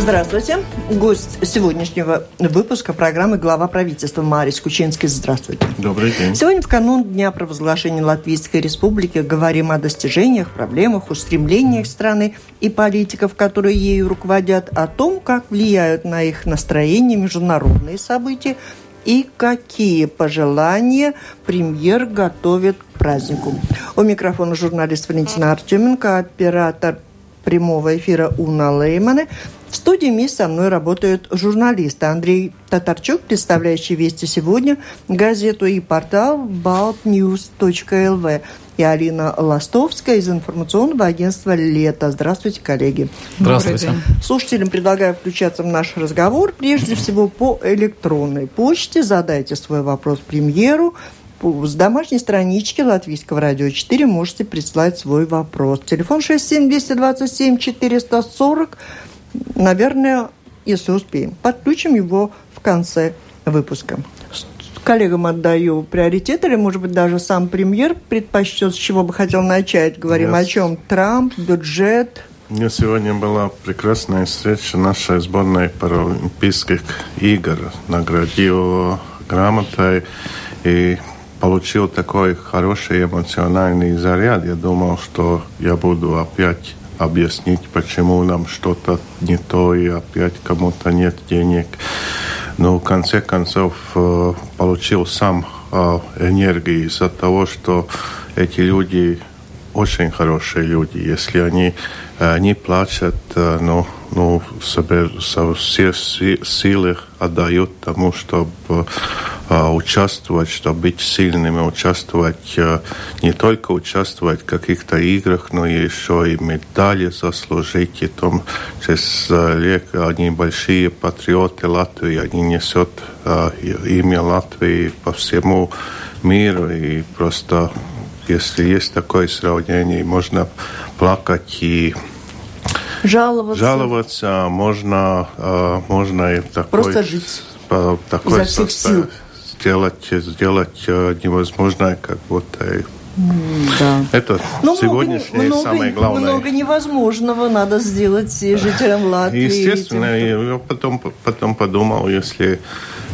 Здравствуйте. Гость сегодняшнего выпуска программы глава правительства Марис Кучинский. Здравствуйте. Добрый день. Сегодня в канун Дня провозглашения Латвийской Республики говорим о достижениях, проблемах, устремлениях страны и политиков, которые ею руководят, о том, как влияют на их настроение международные события и какие пожелания премьер готовит к празднику. У микрофона журналист Валентина Артеменко, оператор прямого эфира Уна Леймана. В студии вместе со мной работают журналисты Андрей Татарчук, представляющий «Вести сегодня», газету и портал baltnews.lv и Алина Ластовская из информационного агентства «Лето». Здравствуйте, коллеги. Здравствуйте. Слушателям предлагаю включаться в наш разговор. Прежде всего, по электронной почте задайте свой вопрос премьеру – с домашней странички Латвийского радио 4 можете прислать свой вопрос. Телефон 67-227-440. Наверное, если успеем, подключим его в конце выпуска. Коллегам отдаю приоритет, или, может быть, даже сам премьер предпочтет, с чего бы хотел начать. Говорим yes. о чем? Трамп, бюджет, меня сегодня была прекрасная встреча нашей сборной паралимпийских игр. Наградил грамотой и получил такой хороший эмоциональный заряд. Я думал, что я буду опять объяснить, почему нам что-то не то, и опять кому-то нет денег. Но в конце концов э, получил сам э, энергии из-за того, что эти люди очень хорошие люди. Если они э, не плачут, но ну, все силы отдают тому, чтобы участвовать, чтобы быть сильными, участвовать, не только участвовать в каких-то играх, но еще и медали заслужить. И том, через лет они большие патриоты Латвии, они несут имя Латвии по всему миру. И просто, если есть такое сравнение, можно плакать и Жаловаться. Жаловаться можно, э, можно и такой... Просто жить. Такой Изо всех сил. Сделать, сделать э, невозможное, как будто да. Это Но ну, сегодняшнее много, самое главное. Много невозможного надо сделать жителям Латвии. Естественно, я потом, потом подумал, если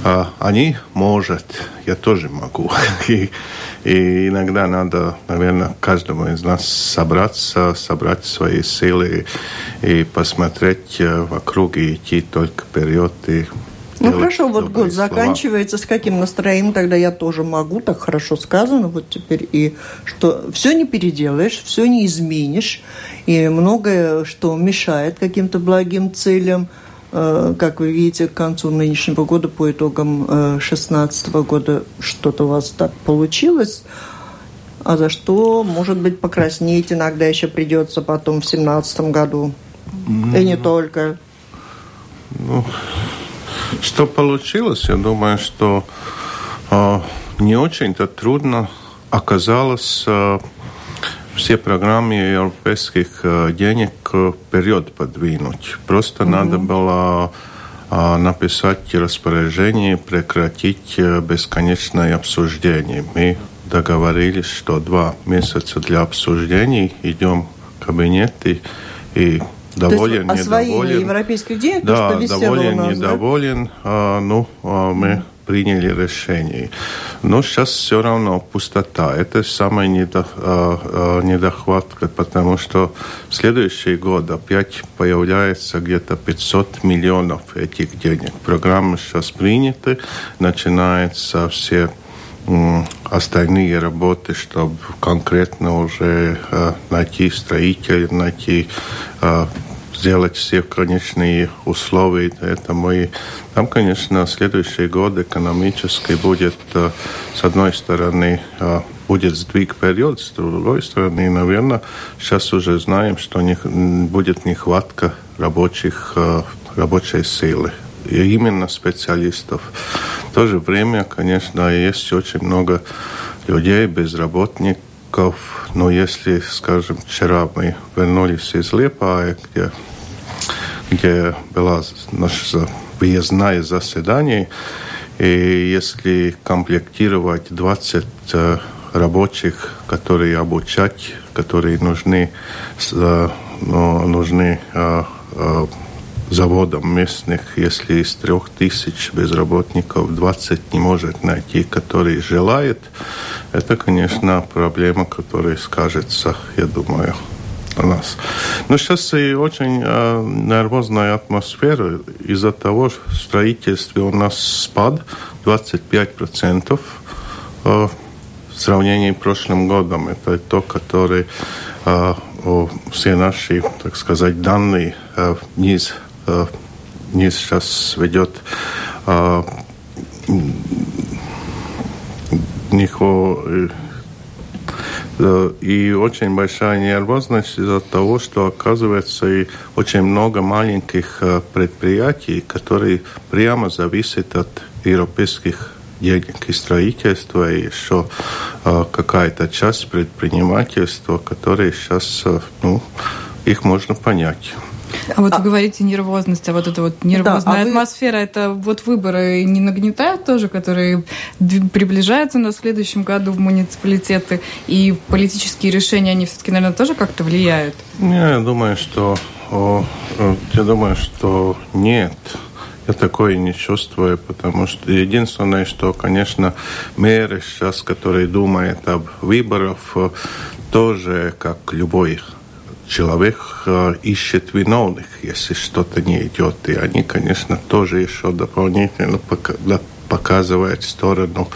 а, они может, я тоже могу. И, и иногда надо, наверное, каждому из нас собраться, собрать свои силы и посмотреть э, вокруг и идти только вперед и ну хорошо, вот год слова. заканчивается, с каким настроением тогда я тоже могу, так хорошо сказано, вот теперь. И что все не переделаешь, все не изменишь, и многое, что мешает каким-то благим целям, как вы видите, к концу нынешнего года, по итогам 2016 э, года, что-то у вас так получилось, а за что, может быть, покраснеть иногда еще придется потом в 2017 году. Mm-hmm. И не только. Ну, что получилось? Я думаю, что э, не очень-то трудно оказалось э, все программы европейских э, денег вперед подвинуть. Просто mm-hmm. надо было э, написать распоряжение, прекратить э, бесконечное обсуждение. Мы договорились, что два месяца для обсуждений идем в кабинет и, и доволен, То есть недоволен. европейских денег, да, то, что доволен, нас, недоволен, да? а, ну, а мы приняли решение. Но сейчас все равно пустота. Это недо, а, а, недохватка, потому что в следующий год опять появляется где-то 500 миллионов этих денег. Программы сейчас приняты, начинаются все остальные работы, чтобы конкретно уже э, найти строителей, найти э, сделать все конечные условия. Это мы, там, конечно, следующий год экономический будет, э, с одной стороны, э, будет сдвиг вперед, с другой стороны, наверное, сейчас уже знаем, что не, будет нехватка рабочих, э, рабочей силы и именно специалистов. В то же время, конечно, есть очень много людей, безработников. Но если, скажем, вчера мы вернулись из Лепая, где, где была наша выездное заседание, и если комплектировать 20 э, рабочих, которые обучать, которые нужны, э, нужны э, заводам местных, если из трех тысяч безработников 20 не может найти, который желает, это, конечно, проблема, которая скажется, я думаю, у нас. Но сейчас и очень э, нервозная атмосфера из-за того, что в строительстве у нас спад 25% э, в сравнении с прошлым годом. Это то, который э, все наши, так сказать, данные э, вниз, э, вниз сейчас ведет э, него Э, и очень большая нервозность из-за того, что оказывается и очень много маленьких э, предприятий, которые прямо зависят от европейских денег и строительства, и еще э, какая-то часть предпринимательства, которые сейчас, ну, их можно понять. А вот а... вы говорите нервозность, а вот эта вот нервозная да, а атмосфера, вы... это вот выборы не нагнетают тоже, которые приближаются на следующем году в муниципалитеты, и политические решения, они все-таки, наверное, тоже как-то влияют? Я думаю, что я думаю, что нет. Я такое не чувствую, потому что единственное, что, конечно, мэры сейчас, которые думают об выборах, тоже, как любой человек э, ищет виновных, если что-то не идет. И они, конечно, тоже еще дополнительно показывают сторону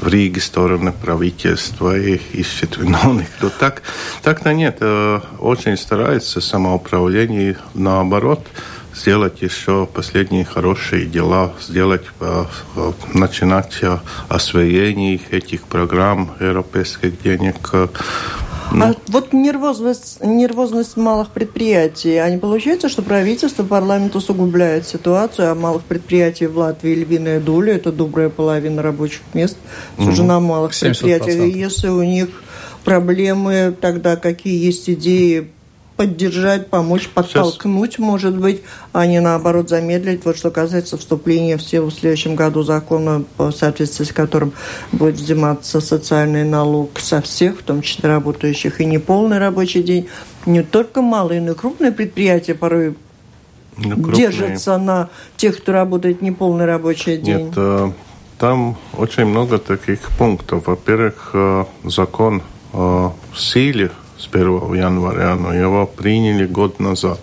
в Риге, сторону правительства и ищет виновных. Но так, так-то нет. Э, очень старается самоуправление наоборот сделать еще последние хорошие дела, сделать, э, начинать освоение этих программ европейских денег ну. А вот нервозность, нервозность малых предприятий, а не получается, что правительство, парламент усугубляет ситуацию, а малых предприятий в Латвии львиная доля, это добрая половина рабочих мест, все же на малых 70%. предприятиях. И если у них проблемы, тогда какие есть идеи поддержать, помочь, подтолкнуть, Сейчас. может быть, а не наоборот замедлить. Вот что касается вступления в силу в следующем году закона, в соответствии с которым будет взиматься социальный налог со всех, в том числе работающих, и неполный рабочий день. Не только малые, но и крупные предприятия порой ну, держатся на тех, кто работает неполный рабочий день. Нет, э, там очень много таких пунктов. Во-первых, э, закон в силе с 1 января, но его приняли год назад.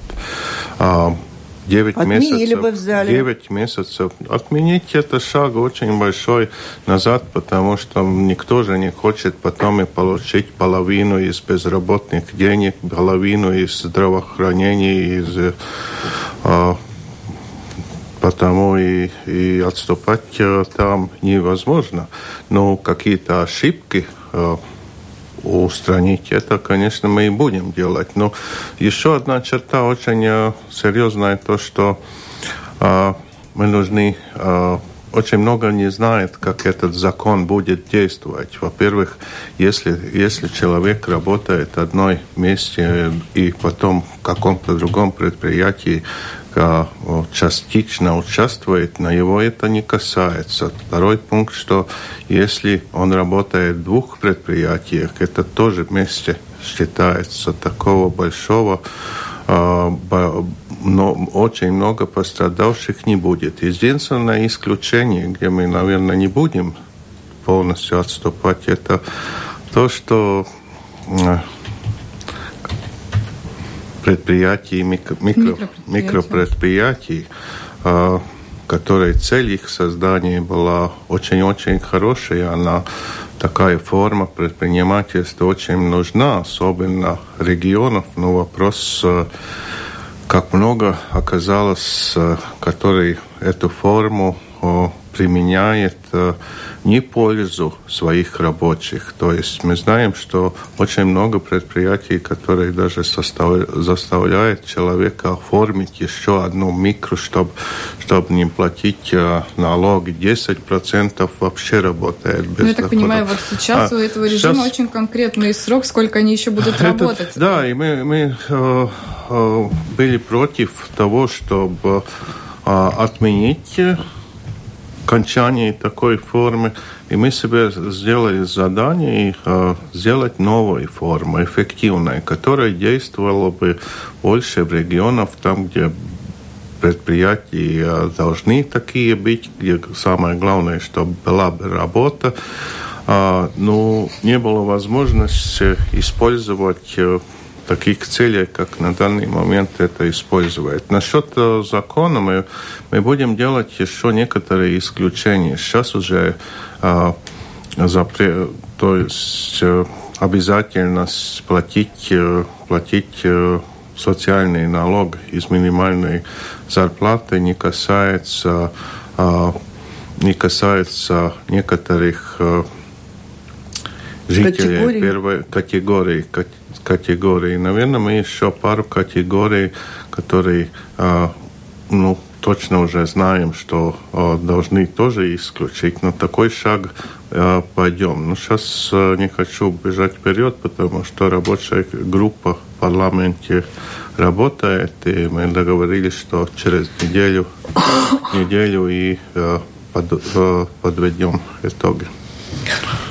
9 а, месяцев, бы взяли. 9 месяцев. Отменить это шаг очень большой назад, потому что никто же не хочет потом и получить половину из безработных денег, половину из здравоохранения, из а, потому и, и отступать э, там невозможно. Но какие-то ошибки э, устранить. Это, конечно, мы и будем делать. Но еще одна черта очень э, серьезная, то, что э, мы нужны э, очень много не знает, как этот закон будет действовать. Во-первых, если, если человек работает в одной месте и потом в каком-то другом предприятии частично участвует, но его это не касается. Второй пункт, что если он работает в двух предприятиях, это тоже вместе считается такого большого а, но очень много пострадавших не будет. Единственное исключение, где мы, наверное, не будем полностью отступать, это то, что предприятий, микро, микро, микропредприятий, а, которые цель их создания была очень-очень хорошая. Она такая форма предпринимательства очень нужна, особенно регионов. Но вопрос, э, как много оказалось, э, который эту форму применяет э, не пользу своих рабочих. То есть мы знаем, что очень много предприятий, которые даже состав... заставляют человека оформить еще одну микро, чтобы, чтобы не платить э, налоги. 10% вообще работает без Ну, я так дохода. понимаю, вот сейчас а, у этого режима сейчас... очень конкретный срок, сколько они еще будут Это, работать. Да, и мы, мы э, э, были против того, чтобы э, отменить окончании такой формы. И мы себе сделали задание э, сделать новую форму, эффективную, которая действовала бы больше в регионах, там, где предприятия должны такие быть, где самое главное, чтобы была бы работа. А, ну, не было возможности использовать таких целей, как на данный момент это использует. Насчет э, закона мы, мы будем делать еще некоторые исключения. Сейчас уже э, запре, то есть э, обязательность платить, э, платить э, социальный налог из минимальной зарплаты не касается, э, не касается некоторых э, жителей категории. первой категории категорий. Наверное, мы еще пару категорий, которые ну, точно уже знаем, что а, должны тоже исключить. Но такой шаг а, пойдем. Но сейчас не хочу бежать вперед, потому что рабочая группа в парламенте работает, и мы договорились, что через неделю, неделю и под, подведем итоги.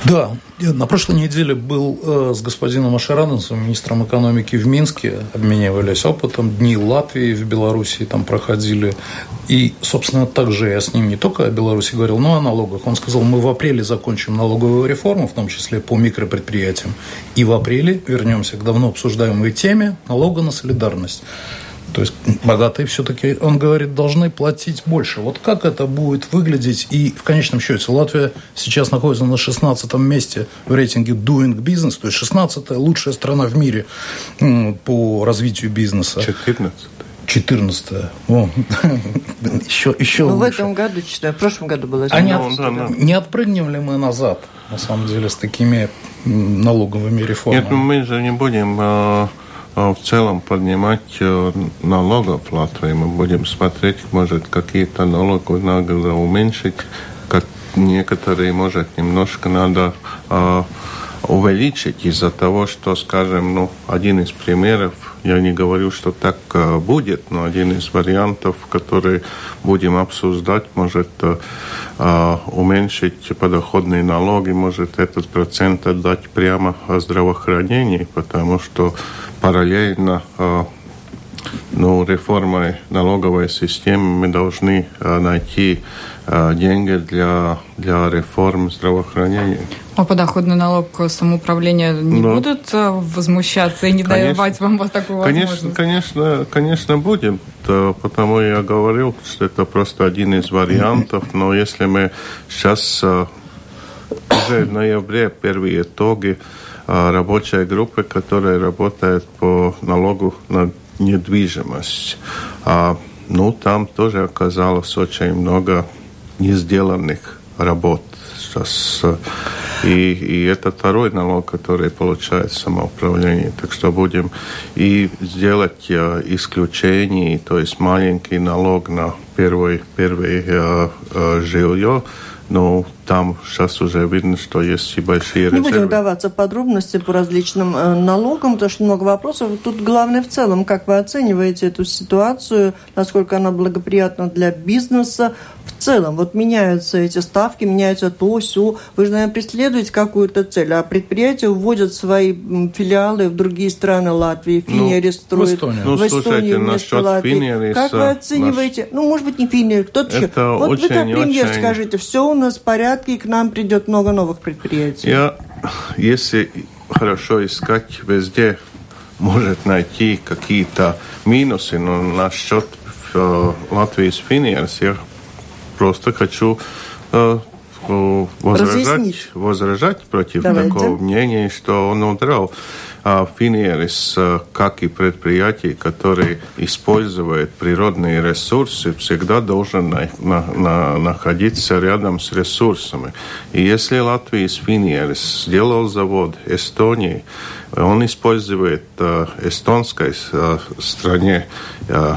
Да, на прошлой неделе был э, с господином Ашаранцем, министром экономики в Минске, обменивались опытом, дни Латвии в Беларуси там проходили. И, собственно, также я с ним не только о Беларуси говорил, но и о налогах. Он сказал, мы в апреле закончим налоговую реформу, в том числе по микропредприятиям, и в апреле вернемся к давно обсуждаемой теме налога на солидарность. То есть богатые все-таки, он говорит, должны платить больше. Вот как это будет выглядеть? И в конечном счете Латвия сейчас находится на 16 месте в рейтинге Doing Business, то есть 16-я лучшая страна в мире по развитию бизнеса. 14 14 О, еще, еще Ну, в этом году, в прошлом году было. А не, от, да, да. не отпрыгнем ли мы назад, на самом деле, с такими налоговыми реформами? Нет, мы же не будем а в целом поднимать э, налогов Латвии. Мы будем смотреть, может, какие-то налоги надо уменьшить, как некоторые, может, немножко надо а, увеличить из-за того, что, скажем, ну, один из примеров, я не говорю, что так а, будет, но один из вариантов, который будем обсуждать, может а, уменьшить подоходные налоги, может этот процент отдать прямо о здравоохранении, потому что параллельно э, ну, реформой налоговой системы мы должны э, найти э, деньги для, для реформ здравоохранения. А подоходный налог самоуправления не Но, ну, будут возмущаться и не конечно, давать вам вот такую возможность? Конечно, конечно, конечно будем. Потому я говорил, что это просто один из вариантов. Но если мы сейчас уже в ноябре первые итоги рабочая группа, которая работает по налогу на недвижимость. А, ну, там тоже оказалось очень много не сделанных работ. Сейчас, и, и это второй налог, который получает самоуправление. Так что будем и сделать э, исключение, то есть маленький налог на первое, первое э, э, жилье, но там сейчас уже видно, что есть и большие резервы. Не будем вдаваться в подробности по различным э, налогам, потому что много вопросов. Тут главное в целом, как вы оцениваете эту ситуацию, насколько она благоприятна для бизнеса, в целом, вот меняются эти ставки, меняются то, все. Вы же, наверное, преследуете какую-то цель, а предприятия вводят свои филиалы в другие страны Латвии, Финерис ну, строит. В Эстонию. Ну, в Эстонию слушайте, Латвии. Финериса, как вы оцениваете? Наш... Ну, может быть, не Финерис, кто-то еще. Вот очень, вы как премьер очень... скажите, все у нас в порядке, и к нам придет много новых предприятий. Я, если хорошо искать везде, может найти какие-то минусы, но насчет э, Латвии с Финерис я просто хочу э, возражать, возражать против Давайте. такого мнения, что он удрал. А Финерис, э, как и предприятие, которые используют природные ресурсы, всегда должен на, на, на, находиться рядом с ресурсами. И если Латвия с Финерис сделал завод Эстонии, он использует э, эстонской э, стране э,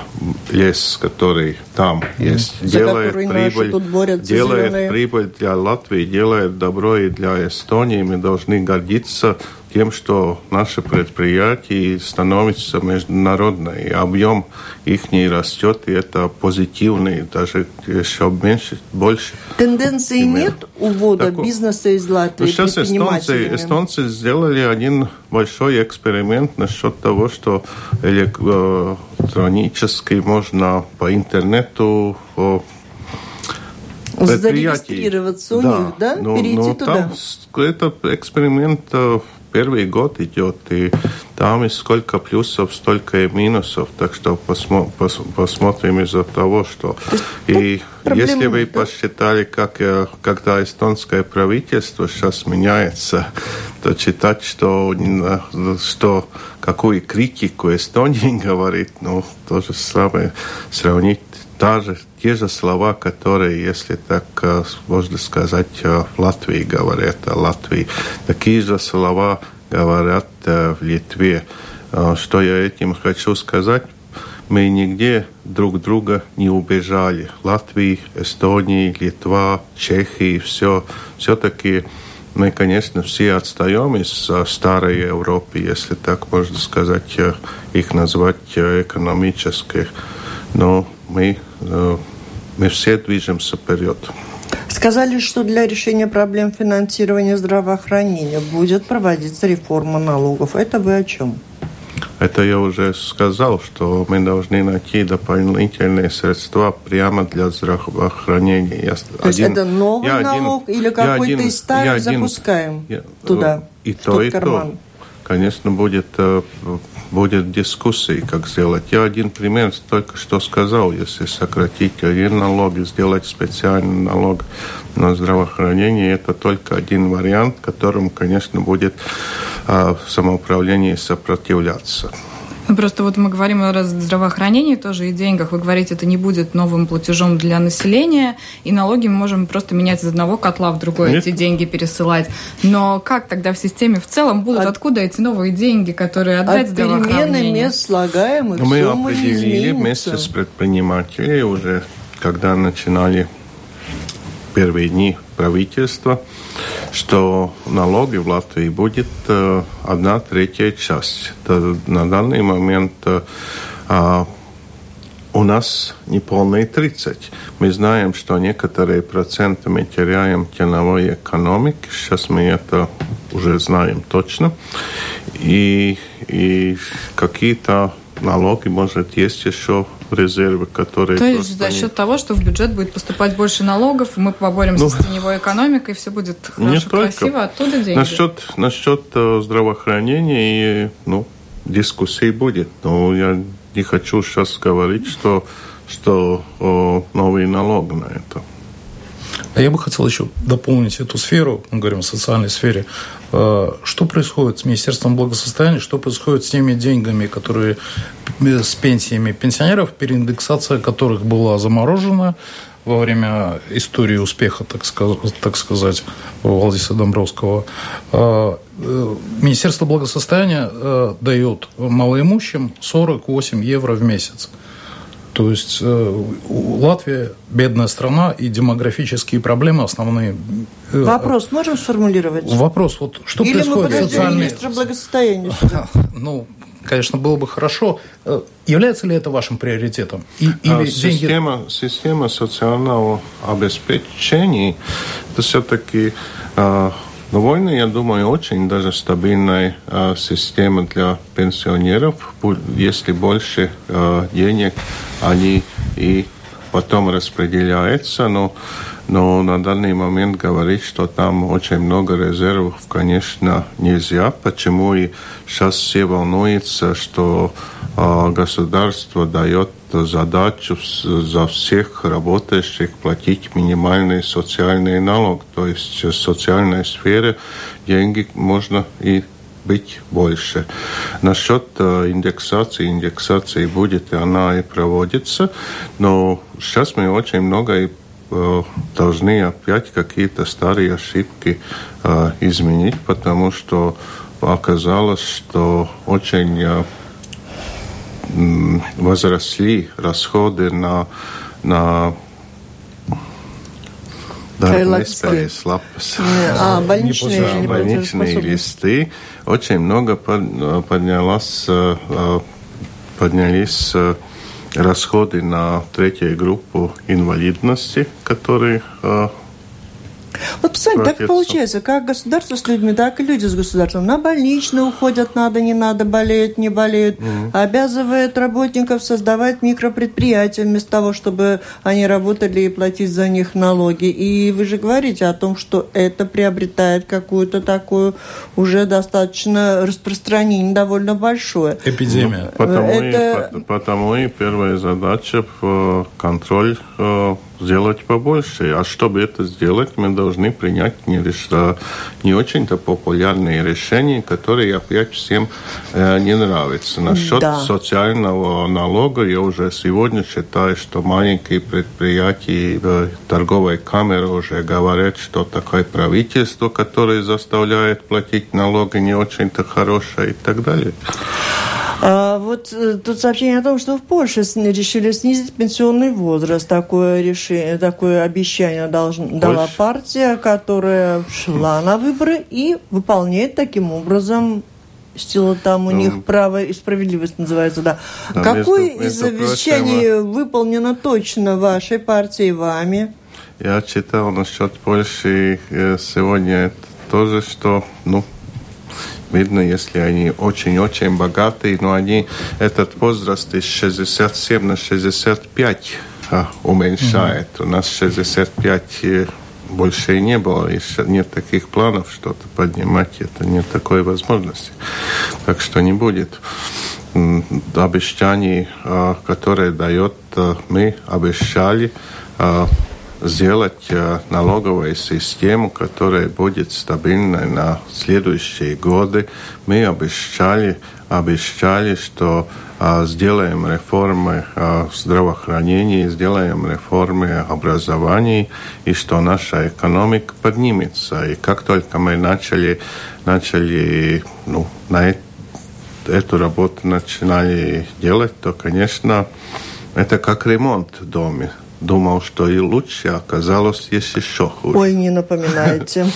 лес, который там есть, За делает прибыль, делает прибыль для Латвии, делает добро и для Эстонии. Мы должны гордиться тем, что наши предприятия становятся международные, объем их не растет, и это позитивный, даже еще меньше, больше. Тенденции пример. нет увода так, бизнеса из Латвии ну, Сейчас эстонцы, эстонцы сделали один большой эксперимент насчет того, что электронически можно по интернету Зарегистрироваться у да, них, да? Но, Перейти но туда? Там этот эксперимент э, первый год идет, и там и сколько плюсов, столько и минусов. Так что посмо, пос, посмотрим из-за того, что... и если вы посчитали, как, э, когда эстонское правительство сейчас меняется, то читать, что, что какую критику Эстонии говорит, ну, то же самое сравнить та же, те же слова, которые, если так э, можно сказать, э, в Латвии говорят о Латвии. Такие же слова говорят э, в Литве. Что я этим хочу сказать? Мы нигде друг друга не убежали. Латвии, Эстонии, Литва, Чехии, все. Все-таки мы, конечно, все отстаем из старой Европы, если так можно сказать, их назвать экономических. Но мы Э, мы все движемся вперед. Сказали, что для решения проблем финансирования здравоохранения будет проводиться реформа налогов. Это вы о чем? Это я уже сказал, что мы должны найти дополнительные средства прямо для здравоохранения. Я То один, есть это новый налог один, или какой-то из старых запускаем я, туда, и в то, тот и карман? То. Конечно, будет э, будет дискуссии, как сделать. Я один пример только что сказал, если сократить один налог и сделать специальный налог на здравоохранение, это только один вариант, которому, конечно, будет а, самоуправление сопротивляться. Ну, просто вот мы говорим о здравоохранении тоже и деньгах. Вы говорите, это не будет новым платежом для населения, и налоги мы можем просто менять из одного котла в другой, Нет. эти деньги пересылать. Но как тогда в системе в целом будут? От... Откуда эти новые деньги, которые отдать От здравоохранению? перемены мест слагаемых Мы определили вместе с предпринимателями уже, когда начинали первые дни правительства, что налоги в Латвии будет э, одна третья часть. На данный момент э, а, у нас не полные 30. Мы знаем, что некоторые проценты мы теряем теневой экономики. Сейчас мы это уже знаем точно. И, и какие-то налоги, может, есть еще резервы, которые... То есть за счет того, что в бюджет будет поступать больше налогов, мы поборемся ну, с теневой экономикой, все будет хорошо, не только. красиво, оттуда деньги. Насчет, насчет э, здравоохранения и ну, дискуссий будет. Но я не хочу сейчас говорить, что, что о, новый налог на это. Я бы хотел еще дополнить эту сферу, мы говорим о социальной сфере. Э, что происходит с Министерством благосостояния, что происходит с теми деньгами, которые э, с пенсиями пенсионеров, переиндексация которых была заморожена во время истории успеха, так сказать, так сказать Валдиса Домбровского. Э, Министерство благосостояния дает малоимущим 48 евро в месяц. То есть э, Латвия бедная страна и демографические проблемы основные. Э, Вопрос можем сформулировать? Вопрос вот что Или происходит мы социальные... министра благосостояния? Ну, конечно, было бы хорошо. Э, является ли это вашим приоритетом? И, или а, система, деньги... система социального обеспечения это все-таки а, Довольно, я думаю, очень даже стабильная э, система для пенсионеров. Если больше э, денег, они и потом распределяются. Но, но на данный момент говорить, что там очень много резервов, конечно, нельзя. Почему и сейчас все волнуются, что э, государство дает задачу за всех работающих платить минимальный социальный налог. То есть в социальной сфере деньги можно и быть больше. Насчет индексации, индексации будет, и она и проводится, но сейчас мы очень много и должны опять какие-то старые ошибки э, изменить, потому что оказалось, что очень возросли расходы на, на Darba nespējas lapas. А, больничные, да, больничные листы. Очень много поднялось, поднялись расходы на третью группу инвалидности, которые вот посмотрите, так получается, как государство с людьми, так и люди с государством. На больничные уходят, надо, не надо, болеют, не болеют. Угу. Обязывает работников создавать микропредприятия вместо того, чтобы они работали и платить за них налоги. И вы же говорите о том, что это приобретает какую-то такую уже достаточно распространение довольно большое. Эпидемия. Ну, потому, это... и, потому и первая задача в контроль э, сделать побольше. А чтобы это сделать, мы должны принять не, не очень-то популярные решения, которые опять всем э, не нравятся. Насчет да. социального налога я уже сегодня считаю, что маленькие предприятия, э, торговые камеры уже говорят, что такое правительство, которое заставляет платить налоги, не очень-то хорошее и так далее. А, вот э, тут сообщение о том, что в Польше решили снизить пенсионный возраст. Такое решение, такое обещание должен, дала партия, которая шла на выборы и выполняет таким образом сила там у ну, них право и справедливость называется, да. да Какое между, из обещаний прочим, выполнено точно вашей партией, вами? Я читал насчет Польши э, сегодня тоже, что ну, видно, если они очень-очень богатые, но они этот возраст из 67 на 65 а, уменьшает. Mm-hmm. У нас 65 э, больше и не было, еще нет таких планов что-то поднимать, это нет такой возможности. Так что не будет обещаний, а, которые дает, а, мы обещали сделать э, налоговую систему, которая будет стабильной на следующие годы. Мы обещали, обещали что а, сделаем реформы а, здравоохранения, сделаем реформы образования, и что наша экономика поднимется. И как только мы начали, начали ну, на эту работу начинали делать, то, конечно, это как ремонт в доме думал, что и лучше, оказалось есть еще хуже. Ой, не напоминайте.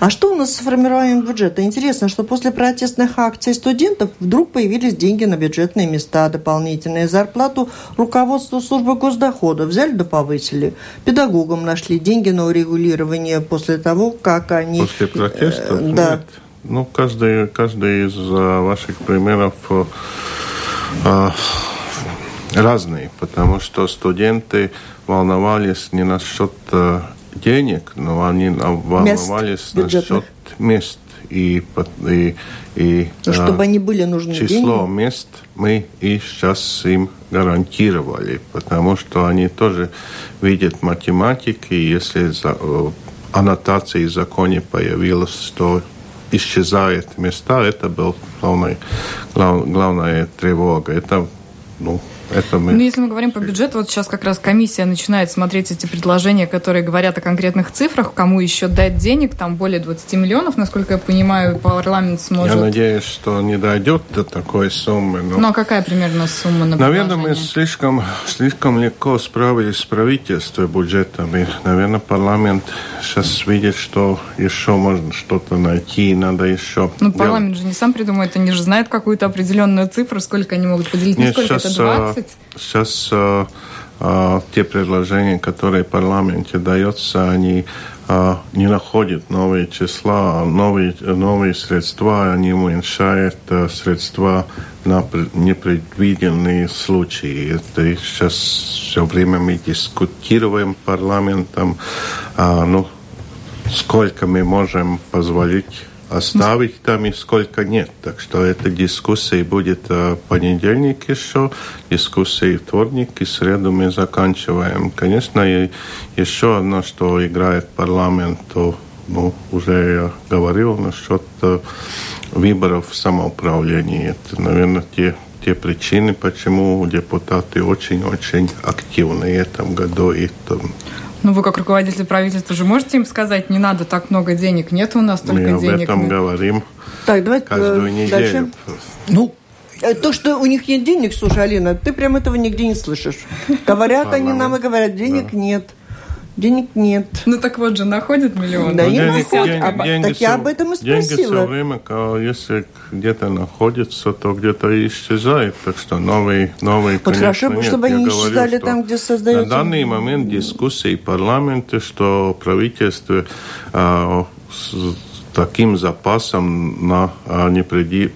А что у нас с формированием бюджета? Интересно, что после протестных акций студентов вдруг появились деньги на бюджетные места, дополнительные зарплату руководству службы госдохода взяли да повысили. Педагогам нашли деньги на урегулирование после того, как они... После протестов? Э, да. Нет. Ну, каждый, каждый из э, ваших примеров э, разные, потому что студенты волновались не насчет э, денег, но они волновались мест насчет мест. И, и, и ну, чтобы э, они были нужны число деньги. мест мы и сейчас им гарантировали, потому что они тоже видят математики, если за, э, аннотации в законе появилось, что исчезает места, это был главный, глав, главная тревога. Это ну, это мы... Ну, если мы говорим по бюджету, вот сейчас как раз комиссия начинает смотреть эти предложения, которые говорят о конкретных цифрах, кому еще дать денег, там более 20 миллионов, насколько я понимаю, парламент сможет... Я надеюсь, что не дойдет до такой суммы. Но... Ну, а какая примерно сумма на Наверное, мы слишком, слишком легко справились с правительством бюджетом, и, наверное, парламент сейчас видит, что еще можно что-то найти, надо еще... Ну, парламент же не сам придумает, они же знают какую-то определенную цифру, сколько они могут поделить, не сколько это 20? 20? Сейчас э, э, те предложения, которые в парламенте даются, они э, не находят новые числа, новые, новые средства, они уменьшают э, средства на непредвиденные случаи. Это сейчас все время мы дискутируем парламентом, э, ну, сколько мы можем позволить оставить там и сколько нет. Так что эта дискуссия будет в понедельник еще, дискуссии вторник и среду мы заканчиваем. Конечно, и еще одно, что играет парламент, то ну, уже я говорил насчет выборов самоуправления. Это, наверное, те, те причины, почему депутаты очень-очень активны в этом году. И там, ну, вы как руководитель правительства же можете им сказать, не надо так много денег, нет у нас столько Мы денег. Мы об этом нет. говорим так, давайте каждую неделю. Дальше. Ну, э, то, что у них нет денег, слушай, Алина, ты прям этого нигде не слышишь. Говорят они нам и говорят, денег нет. Денег нет. Ну так вот же, находят миллион. Да, ну, и находят. Деньги, деньги, так я об этом и спросила. Деньги все время, если где-то находится, то где-то исчезает. Так что новые, новые Вот хорошо бы, чтобы они исчезали там, где создаются... На данный момент дискуссии в парламенте, что правительство а, с таким запасом на а, непреди...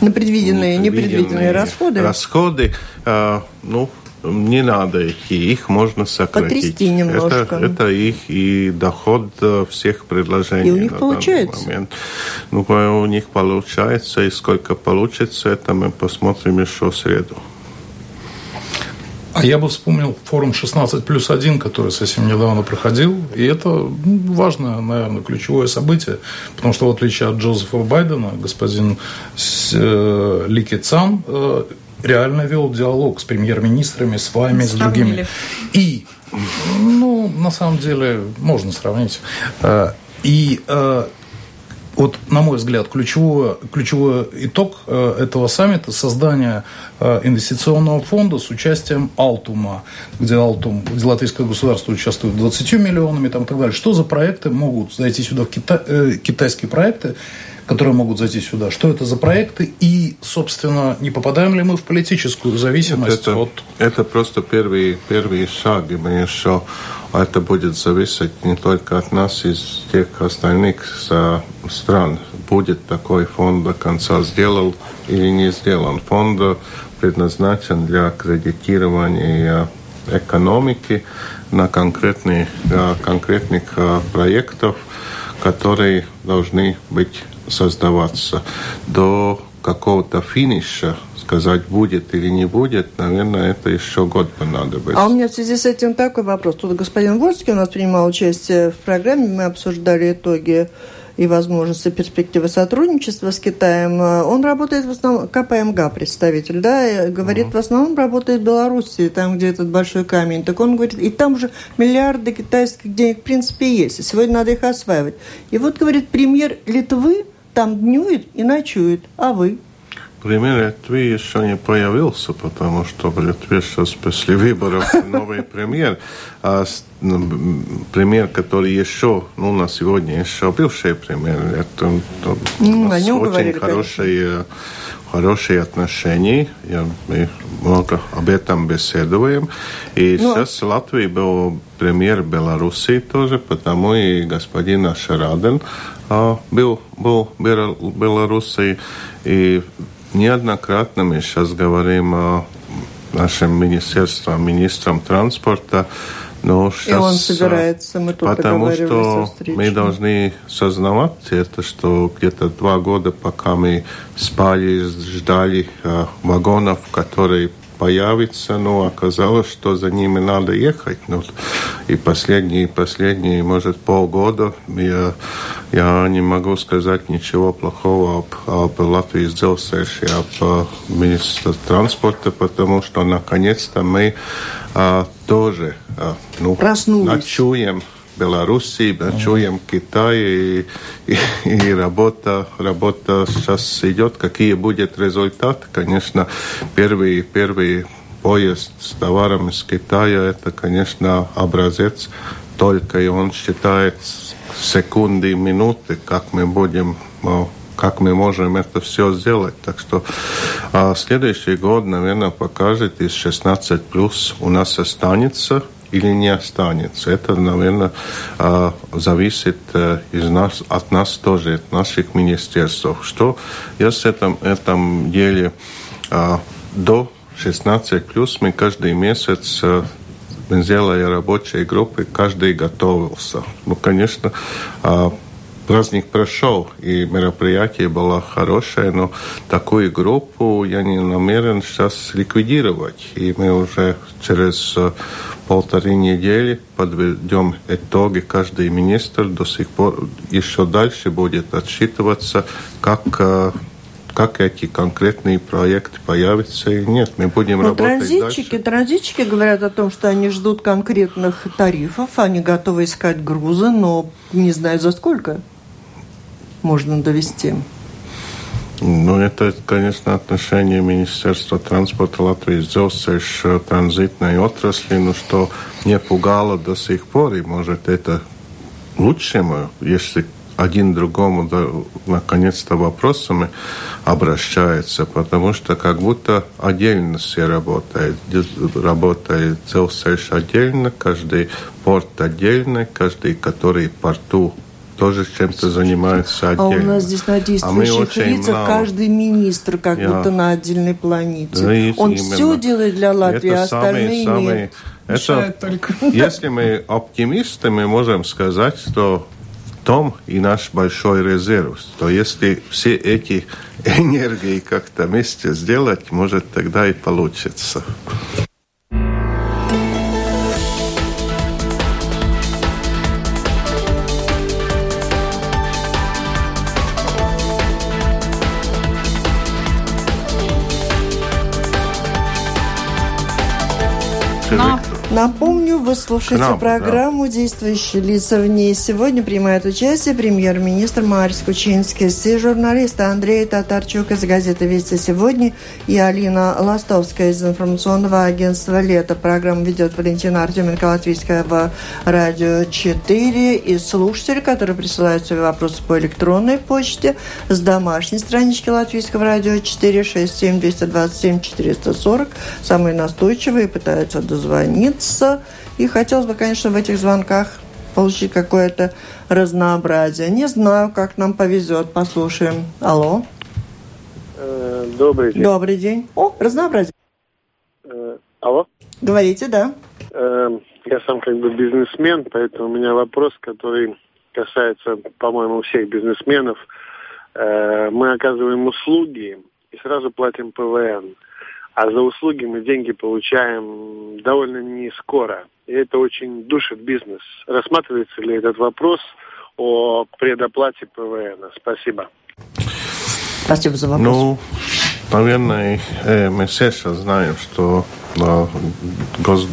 на предвиденные, непредвиденные расходы. Расходы, а, ну, не надо идти, их можно сократить. Потрясти немножко. Это, это их и доход э, всех предложений. И у них получается. Момент. Ну, у них получается, и сколько получится, это мы посмотрим еще в среду. А я бы вспомнил форум 16 плюс 1, который совсем недавно проходил. И это ну, важное, наверное, ключевое событие. Потому что, в отличие от Джозефа Байдена, господин э, Ли Цан э, реально вел диалог с премьер-министрами, с вами, с другими. И, ну, на самом деле, можно сравнить. Э, и вот, на мой взгляд, ключевой, ключевой итог э, этого саммита – создание э, инвестиционного фонда с участием Алтума, где Алтум, где латвийское государство участвует 20 миллионами там, и так далее. Что за проекты могут зайти сюда, в Кита... э, китайские проекты, которые могут зайти сюда? Что это за проекты? И, собственно, не попадаем ли мы в политическую зависимость это, от... Это просто первые, первые шаги. Мы еще это будет зависеть не только от нас, из тех остальных стран. Будет такой фонд до конца сделал или не сделан. Фонд предназначен для кредитирования экономики на конкретные, конкретных проектов, которые должны быть создаваться. До какого-то финиша сказать, будет или не будет, наверное, это еще год понадобится. А у меня в связи с этим такой вопрос. Тут господин Вольский у нас принимал участие в программе, мы обсуждали итоги и возможности перспективы сотрудничества с Китаем. Он работает в основном, КПМГ представитель, да, говорит, uh-huh. в основном работает в Белоруссии, там, где этот большой камень. Так он говорит, и там же миллиарды китайских денег, в принципе, есть, и сегодня надо их осваивать. И вот, говорит, премьер Литвы там днюет и ночует, а вы? Премьер Литвы еще не появился, потому что в Литве сейчас после выборов новый премьер. А ну, премьер, который еще, ну, на сегодня еще бывший премьер, это, это ну, очень говорили, хорошие, хорошие отношения. Я, мы много об этом беседуем. И ну, сейчас в Латвии был премьер Беларуси тоже, потому и господин Ашараден а, был, был в Беларуси. И неоднократно мы сейчас говорим о нашем министерстве, министром транспорта, но сейчас, и он собирается, мы тут потому что мы должны сознавать это, что где-то два года, пока мы спали, ждали э, вагонов, которые появится, но оказалось, что за ними надо ехать. Ну, и последние, последние, может, полгода я, я не могу сказать ничего плохого об, об Латвии. Дzelzceļš, об э, министре транспорта, потому что наконец-то мы а, тоже а, ну, ночуем Белоруссии, чуем Китай, и, и, и работа, работа сейчас идет. Какие будут результаты? Конечно, первый, первый поезд с товаром из Китая, это, конечно, образец только, и он считает секунды и минуты, как мы будем как мы можем это все сделать. Так что а следующий год, наверное, покажет, из 16 плюс у нас останется или не останется. Это, наверное, а, зависит э, из нас, от нас тоже, от наших министерств. Что я с этом, этом деле а, до 16 плюс мы каждый месяц э, мы сделали рабочие группы, каждый готовился. Ну, конечно, а, праздник прошел, и мероприятие было хорошее, но такую группу я не намерен сейчас ликвидировать. И мы уже через э, полторы недели подведем итоги. Каждый министр до сих пор еще дальше будет отсчитываться, как э, как эти конкретные проекты появятся и нет. Мы будем Но работать транзитчики, дальше. Транзитчики говорят о том, что они ждут конкретных тарифов, они готовы искать грузы, но не знаю за сколько можно довести. Ну, это, конечно, отношение Министерства транспорта Латвии с транзитной отрасли, ну, что не пугало до сих пор, и, может, это лучшему, если один другому да, наконец-то вопросами обращается, потому что как будто отдельно все работает. Работает Целсейш отдельно, каждый порт отдельно, каждый, который порту тоже чем-то занимается отдельно. А у нас здесь на действующих а лицах мало. каждый министр как Я... будто на отдельной планете. Да, Он именно. все делает для Латвии, а остальные самые, нет. Это, только. Если мы оптимисты, мы можем сказать, что в том и наш большой резерв, что если все эти энергии как-то вместе сделать, может тогда и получится. Na ponta вы слушаете нам, программу да. «Действующие лица в ней». Сегодня принимает участие премьер-министр Марис Кучинский, и журналисты Андрей Татарчук из газеты «Вести сегодня» и Алина Ластовская из информационного агентства «Лето». Программу ведет Валентина Артеменко, Латвийская в «Радио 4». И слушатели, которые присылают свои вопросы по электронной почте с домашней странички Латвийского радио 4 67 227 440. Самые настойчивые пытаются дозвониться. И хотелось бы, конечно, в этих звонках получить какое-то разнообразие. Не знаю, как нам повезет. Послушаем. Алло. Э, добрый день. Добрый день. О, разнообразие. Э, алло. Говорите, да. Э, я сам как бы бизнесмен, поэтому у меня вопрос, который касается, по-моему, всех бизнесменов. Мы оказываем услуги и сразу платим ПВН а за услуги мы деньги получаем довольно не скоро. И это очень душит бизнес. Рассматривается ли этот вопрос о предоплате ПВН? Спасибо. Спасибо за вопрос. Ну, наверное, э, мы все сейчас знаем, что э, гос...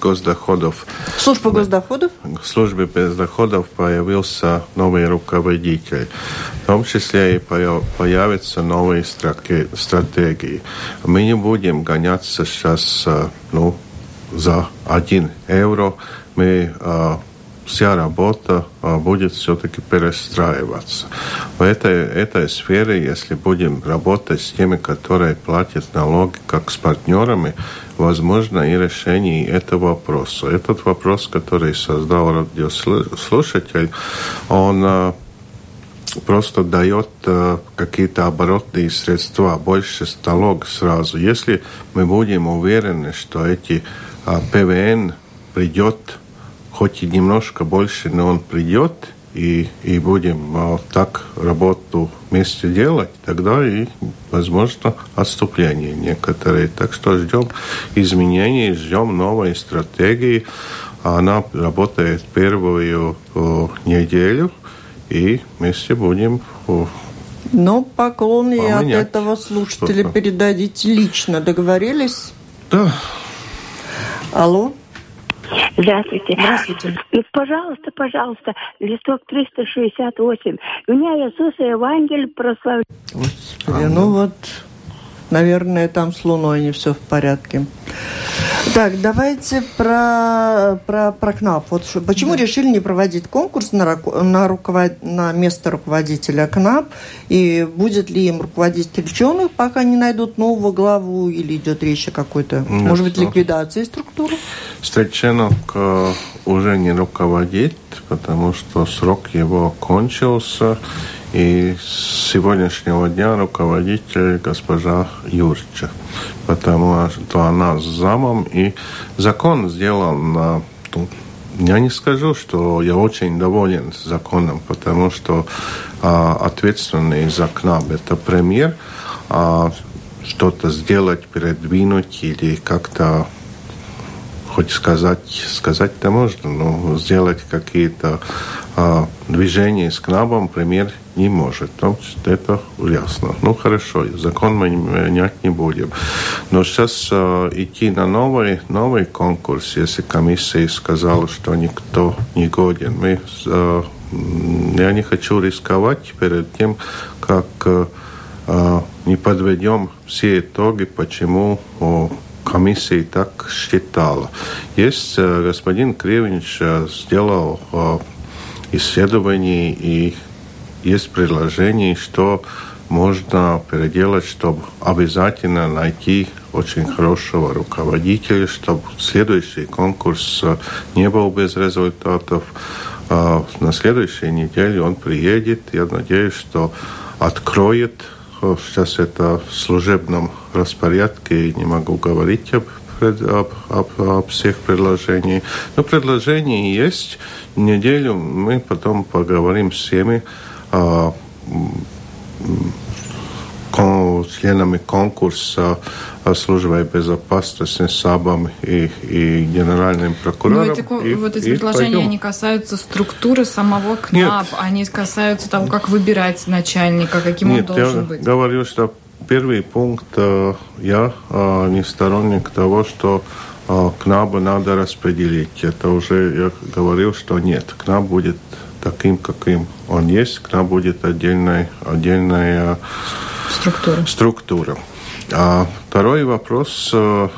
э, госдоходов. Служба госдоходов? В службе госдоходов появился новый руководитель. В том числе и появятся новые стратегии. Мы не будем гоняться сейчас ну, за один евро. Мы вся работа будет все-таки перестраиваться. В этой, этой сфере, если будем работать с теми, которые платят налоги, как с партнерами, возможно и решение этого вопроса. Этот вопрос, который создал радиослушатель, он просто дает какие-то оборотные средства, больше налог сразу. Если мы будем уверены, что эти ПВН придет хоть и немножко больше, но он придет, и, и будем а, так работу вместе делать, тогда и, возможно, отступление некоторые. Так что ждем изменений, ждем новой стратегии. Она работает первую неделю, и вместе будем но поклон и от этого слушателя передадите лично. Договорились? Да. Алло? Здравствуйте. Здравствуйте. И, пожалуйста, пожалуйста, листок 368. У меня Иисус Евангелие прославляет. Господи, ну вот, наверное, там с Луной не все в порядке. Так, давайте про, про, про КНАП. Вот почему да. решили не проводить конкурс на, на, руковод... на место руководителя КНАП? И будет ли им руководить ученых, пока не найдут нового главу? Или идет речь о какой-то, может быть, ликвидации структуры? Стрельченок э, уже не руководит, потому что срок его кончился. И с сегодняшнего дня руководитель госпожа Юрча, потому что она с замом. И закон сделан на... Я не скажу, что я очень доволен законом, потому что а, ответственный за КНАБ – это премьер, а что-то сделать, передвинуть или как-то хоть сказать, сказать-то можно, но сделать какие-то а, движения с КНАБом премьер не может. Ну, это ясно. Ну, хорошо, закон мы менять не будем. Но сейчас э, идти на новый, новый конкурс, если комиссия сказала, что никто не годен, мы э, я не хочу рисковать перед тем, как не подведем все итоги, почему комиссия так считала. Есть господин Кривинч сделал исследование и есть предложение, что можно переделать, чтобы обязательно найти очень хорошего руководителя, чтобы следующий конкурс не был без результатов. На следующей неделе он приедет. Я надеюсь, что откроет. Сейчас это в служебном распорядке, не могу говорить об об, об, об всех предложениях. Но предложения есть. Неделю мы потом поговорим с всеми членами конкурса службой безопасности, САБом и, и генеральным прокурором. Но эти, и, вот эти и предложения, пойдем. они касаются структуры самого КНАП, Нет. они касаются того, как выбирать начальника, каким Нет, он должен я быть. говорю, что первый пункт, э, я э, не сторонник того, что э, КНАБа надо распределить. Это уже я говорил, что нет, КНАБ будет таким, каким он есть, к нам будет отдельная, отдельная структура. структура. А второй вопрос, э,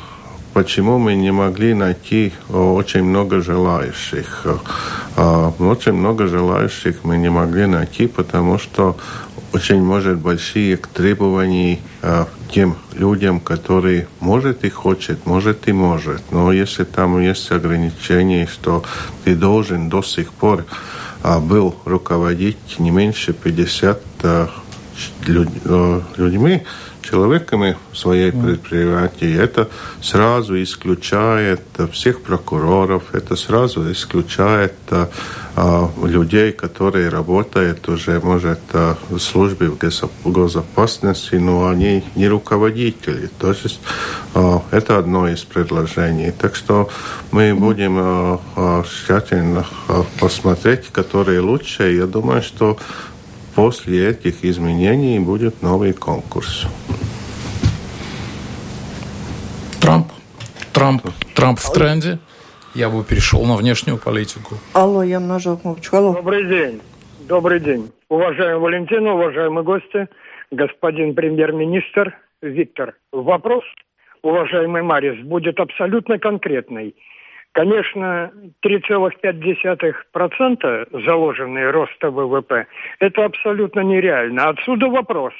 почему мы не могли найти э, очень много желающих. Э, очень много желающих мы не могли найти, потому что очень может большие требования тем людям, которые может и хочет, может и может. Но если там есть ограничения, что ты должен до сих пор был руководить не меньше 50 э, э, людьми, человеками своей предприятии. Это сразу исключает всех прокуроров, это сразу исключает а, людей, которые работают уже, может, в службе в госбезопасности, но они не руководители. То есть а, это одно из предложений. Так что мы будем а, тщательно посмотреть, которые лучше. Я думаю, что после этих изменений будет новый конкурс. Трамп. Трамп. Трамп в тренде. Я бы перешел на внешнюю политику. Алло, я нажал кнопочку. Алло. Добрый день. Добрый день. Уважаемый Валентина, уважаемые гости, господин премьер-министр Виктор. Вопрос, уважаемый Марис, будет абсолютно конкретный. Конечно, 3,5% заложенные роста ВВП – это абсолютно нереально. Отсюда вопрос.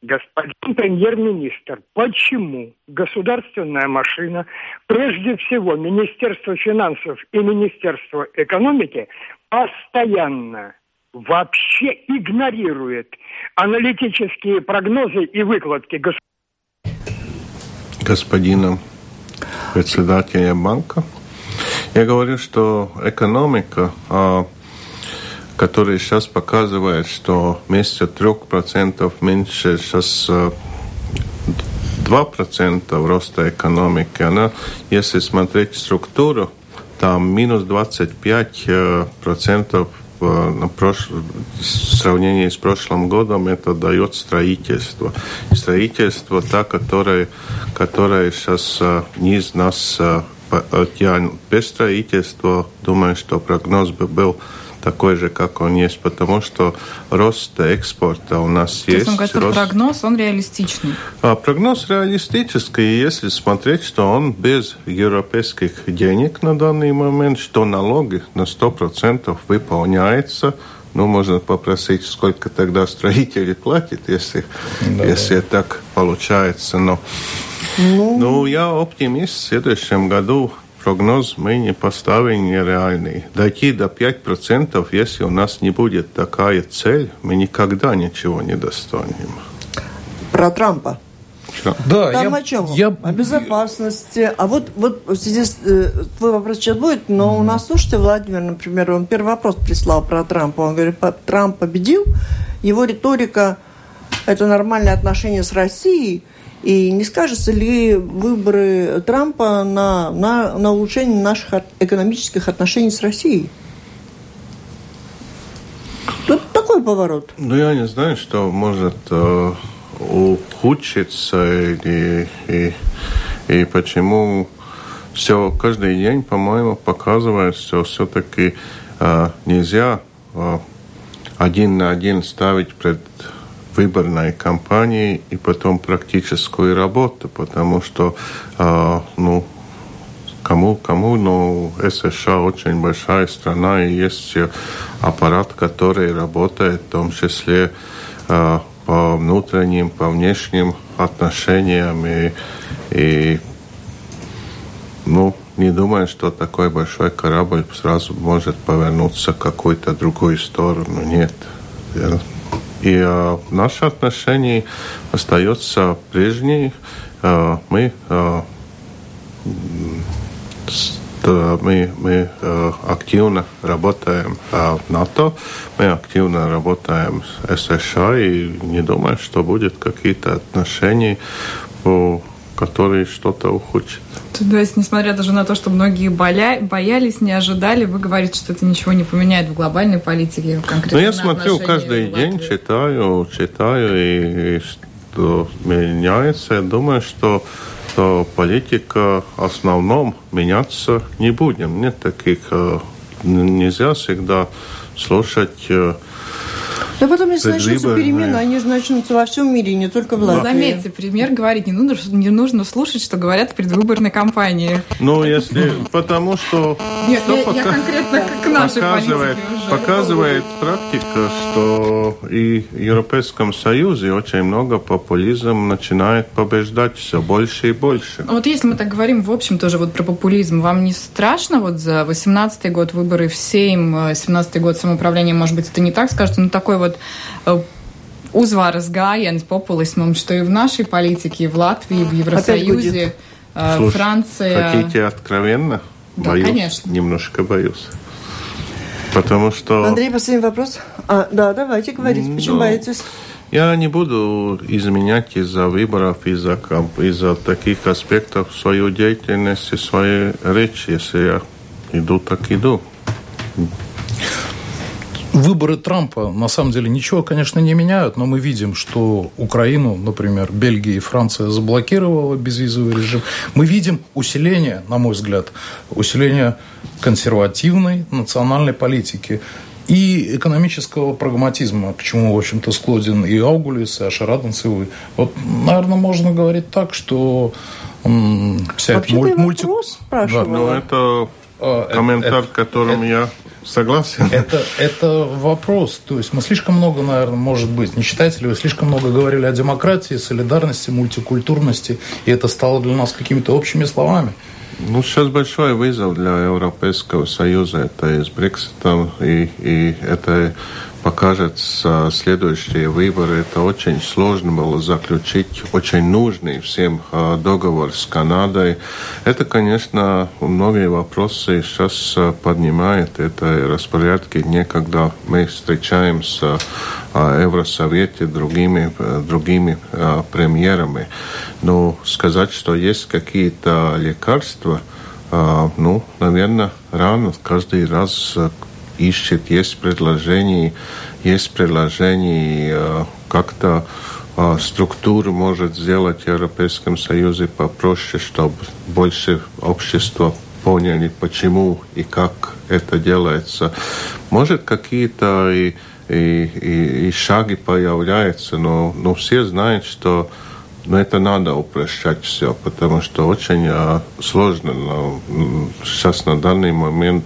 Господин премьер-министр, почему государственная машина, прежде всего Министерство финансов и Министерство экономики, постоянно вообще игнорирует аналитические прогнозы и выкладки государства? Господина председателя банка. Я говорю, что экономика, а, которая сейчас показывает, что вместо 3% меньше сейчас 2% а, роста экономики, она, если смотреть структуру, там минус 25% на прош... в сравнении с прошлым годом это дает строительство. Строительство, та, которое, которое сейчас э, низ нас э, тянет без строительства, думаю, что прогноз бы был такой же, как он есть, потому что рост экспорта у нас То есть. Он говорит, рост... прогноз, он реалистичный. А, прогноз реалистический, если смотреть, что он без европейских денег на данный момент, что налоги на 100% выполняется, ну, можно попросить, сколько тогда строители платят, если, да. если так получается. Но, ну... ну, я оптимист в следующем году прогноз мы не поставим нереальный. Дойти до 5%, если у нас не будет такая цель, мы никогда ничего не достанем. Про Трампа. Да, Там я, о чем? Я... О безопасности. А вот, вот здесь э, твой вопрос сейчас будет, но mm. у нас, слушайте, Владимир, например, он первый вопрос прислал про Трампа. Он говорит, Трамп победил, его риторика – это нормальное отношение с Россией – и не скажется ли выборы Трампа на, на, на улучшение наших экономических отношений с Россией? Тут такой поворот. Ну, я не знаю, что может э, ухудшиться и, и, и почему все каждый день, по-моему, показывает, что все-таки э, нельзя один на один ставить пред выборной кампанией и потом практическую работу, потому что, ну, кому, кому, но США очень большая страна, и есть аппарат, который работает в том числе по внутренним, по внешним отношениям, и, и ну, не думаю, что такой большой корабль сразу может повернуться в какую-то другую сторону. Нет. И э, наши отношения остаются прежние. Э, мы э, мы, мы э, активно работаем в НАТО, мы активно работаем с США и не думаю, что будет какие-то отношения, которые что-то ухудшат. То есть, несмотря даже на то, что многие боля... боялись, не ожидали, вы говорите, что это ничего не поменяет в глобальной политике конкретно. Ну, я смотрю каждый день, читаю, читаю, и, и что меняется. Я думаю, что, что политика в основном меняться не будем. Нет таких... Э, нельзя всегда слушать э, да потом, если начнутся перемены, они же начнутся во всем мире, не только в Латвии. Заметьте, пример говорить не нужно, не нужно слушать, что говорят в предвыборной кампании. Ну, если... Потому что... Нет, что я, пока... я конкретно к нашей показывает, уже. Показывает практика, что и в Европейском Союзе очень много популизм начинает побеждать все больше и больше. Вот если мы так говорим, в общем, тоже вот про популизм, вам не страшно вот за 18 год выборы в Сейм, 17 э, год самоуправления, может быть, это не так скажете, но такой вот вот uzvaras gājiens populismam, что и в нашей политике, и в Латвии, и в Евросоюзе, э, Слушай, Франция. Хотите откровенно? Да, боюсь, конечно. Немножко боюсь. Потому что... Андрей, последний вопрос. А, да, давайте говорите, почему Но... боитесь? Я не буду изменять из-за выборов, из-за из таких аспектов свою деятельность, свою речь. Если я иду, так иду. Выборы Трампа на самом деле ничего, конечно, не меняют, но мы видим, что Украину, например, Бельгия и Франция заблокировала безвизовый режим. Мы видим усиление, на мой взгляд, усиление консервативной национальной политики и экономического прагматизма, к чему, в общем-то, склонен и Аугулис, и Ашараденс, и вы. Вот, наверное, можно говорить так, что вся эта муль- мульти... Да. Ну, это а, комментарий, это, которым это, я Согласен. Это, это вопрос. То есть мы слишком много, наверное, может быть, не считаете ли вы, слишком много говорили о демократии, солидарности, мультикультурности, и это стало для нас какими-то общими словами. Ну, сейчас большой вызов для Европейского Союза. Это и с Брекситом, и, и это покажет следующие выборы. Это очень сложно было заключить очень нужный всем а, договор с Канадой. Это, конечно, многие вопросы сейчас а, поднимает. Это распорядки дней, когда мы встречаемся в Евросовете другими, другими премьерами. Но сказать, что есть какие-то лекарства, ну, наверное, рано. Каждый раз ищет, есть предложения, есть предложения э, как-то э, структуру может сделать в Европейском Союзе попроще, чтобы больше общества поняли, почему и как это делается. Может, какие-то и, и, и, и шаги появляются, но, но все знают, что но это надо упрощать все, потому что очень а, сложно но, сейчас на данный момент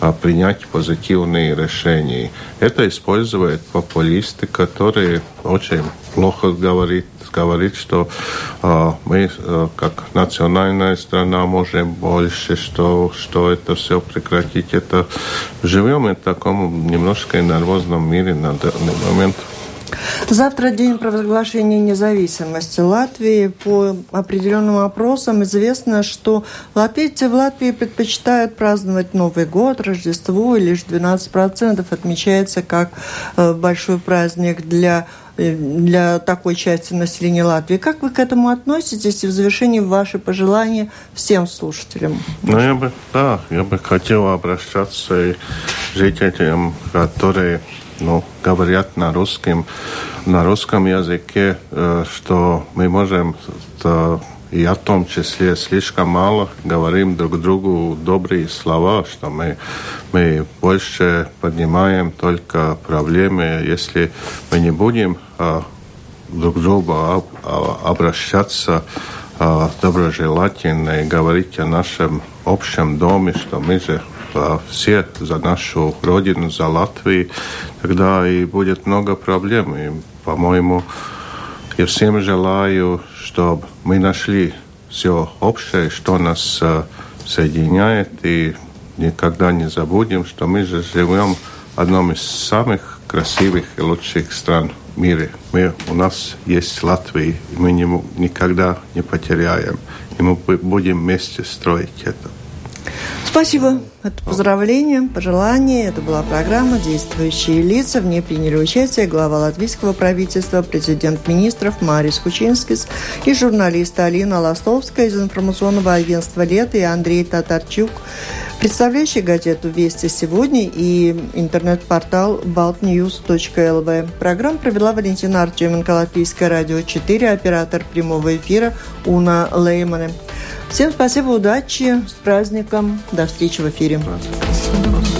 а, принять позитивные решения. Это используют популисты, которые очень плохо говорят говорит, что э, мы э, как национальная страна можем больше, что, что это все прекратить. Это живем в таком немножко нервозном мире на данный момент. Завтра день провозглашения независимости Латвии. По определенным опросам известно, что латвийцы в Латвии предпочитают праздновать Новый год, Рождество, и лишь 12% отмечается как э, большой праздник для э, для такой части населения Латвии. Как вы к этому относитесь и в завершении ваши пожелания всем слушателям? Ну, я бы, да, я бы хотел обращаться и жителям, которые ну, говорят на русском, на русском языке, что мы можем и о том числе слишком мало говорим друг другу добрые слова, что мы, мы больше поднимаем только проблемы, если мы не будем друг другу обращаться доброжелательно и говорить о нашем общем доме, что мы же все за нашу родину, за Латвию, тогда и будет много проблем. И, по-моему, я всем желаю, чтобы мы нашли все общее, что нас соединяет, и никогда не забудем, что мы же живем в одном из самых красивых и лучших стран мире. Мы, у нас есть Латвия, и мы не, никогда не потеряем. И мы будем вместе строить это. Спасибо. Это поздравления, пожелания. Это была программа «Действующие лица». В ней приняли участие глава латвийского правительства, президент министров Марис Кучинскис и журналисты Алина Ластовская из информационного агентства «Лето» и Андрей Татарчук, представляющий газету «Вести сегодня» и интернет-портал baltnews.lv. Программу провела Валентина Артеменко, Латвийское радио 4, оператор прямого эфира Уна Леймане. Всем спасибо, удачи, с праздником, до встречи в эфире. Спасибо.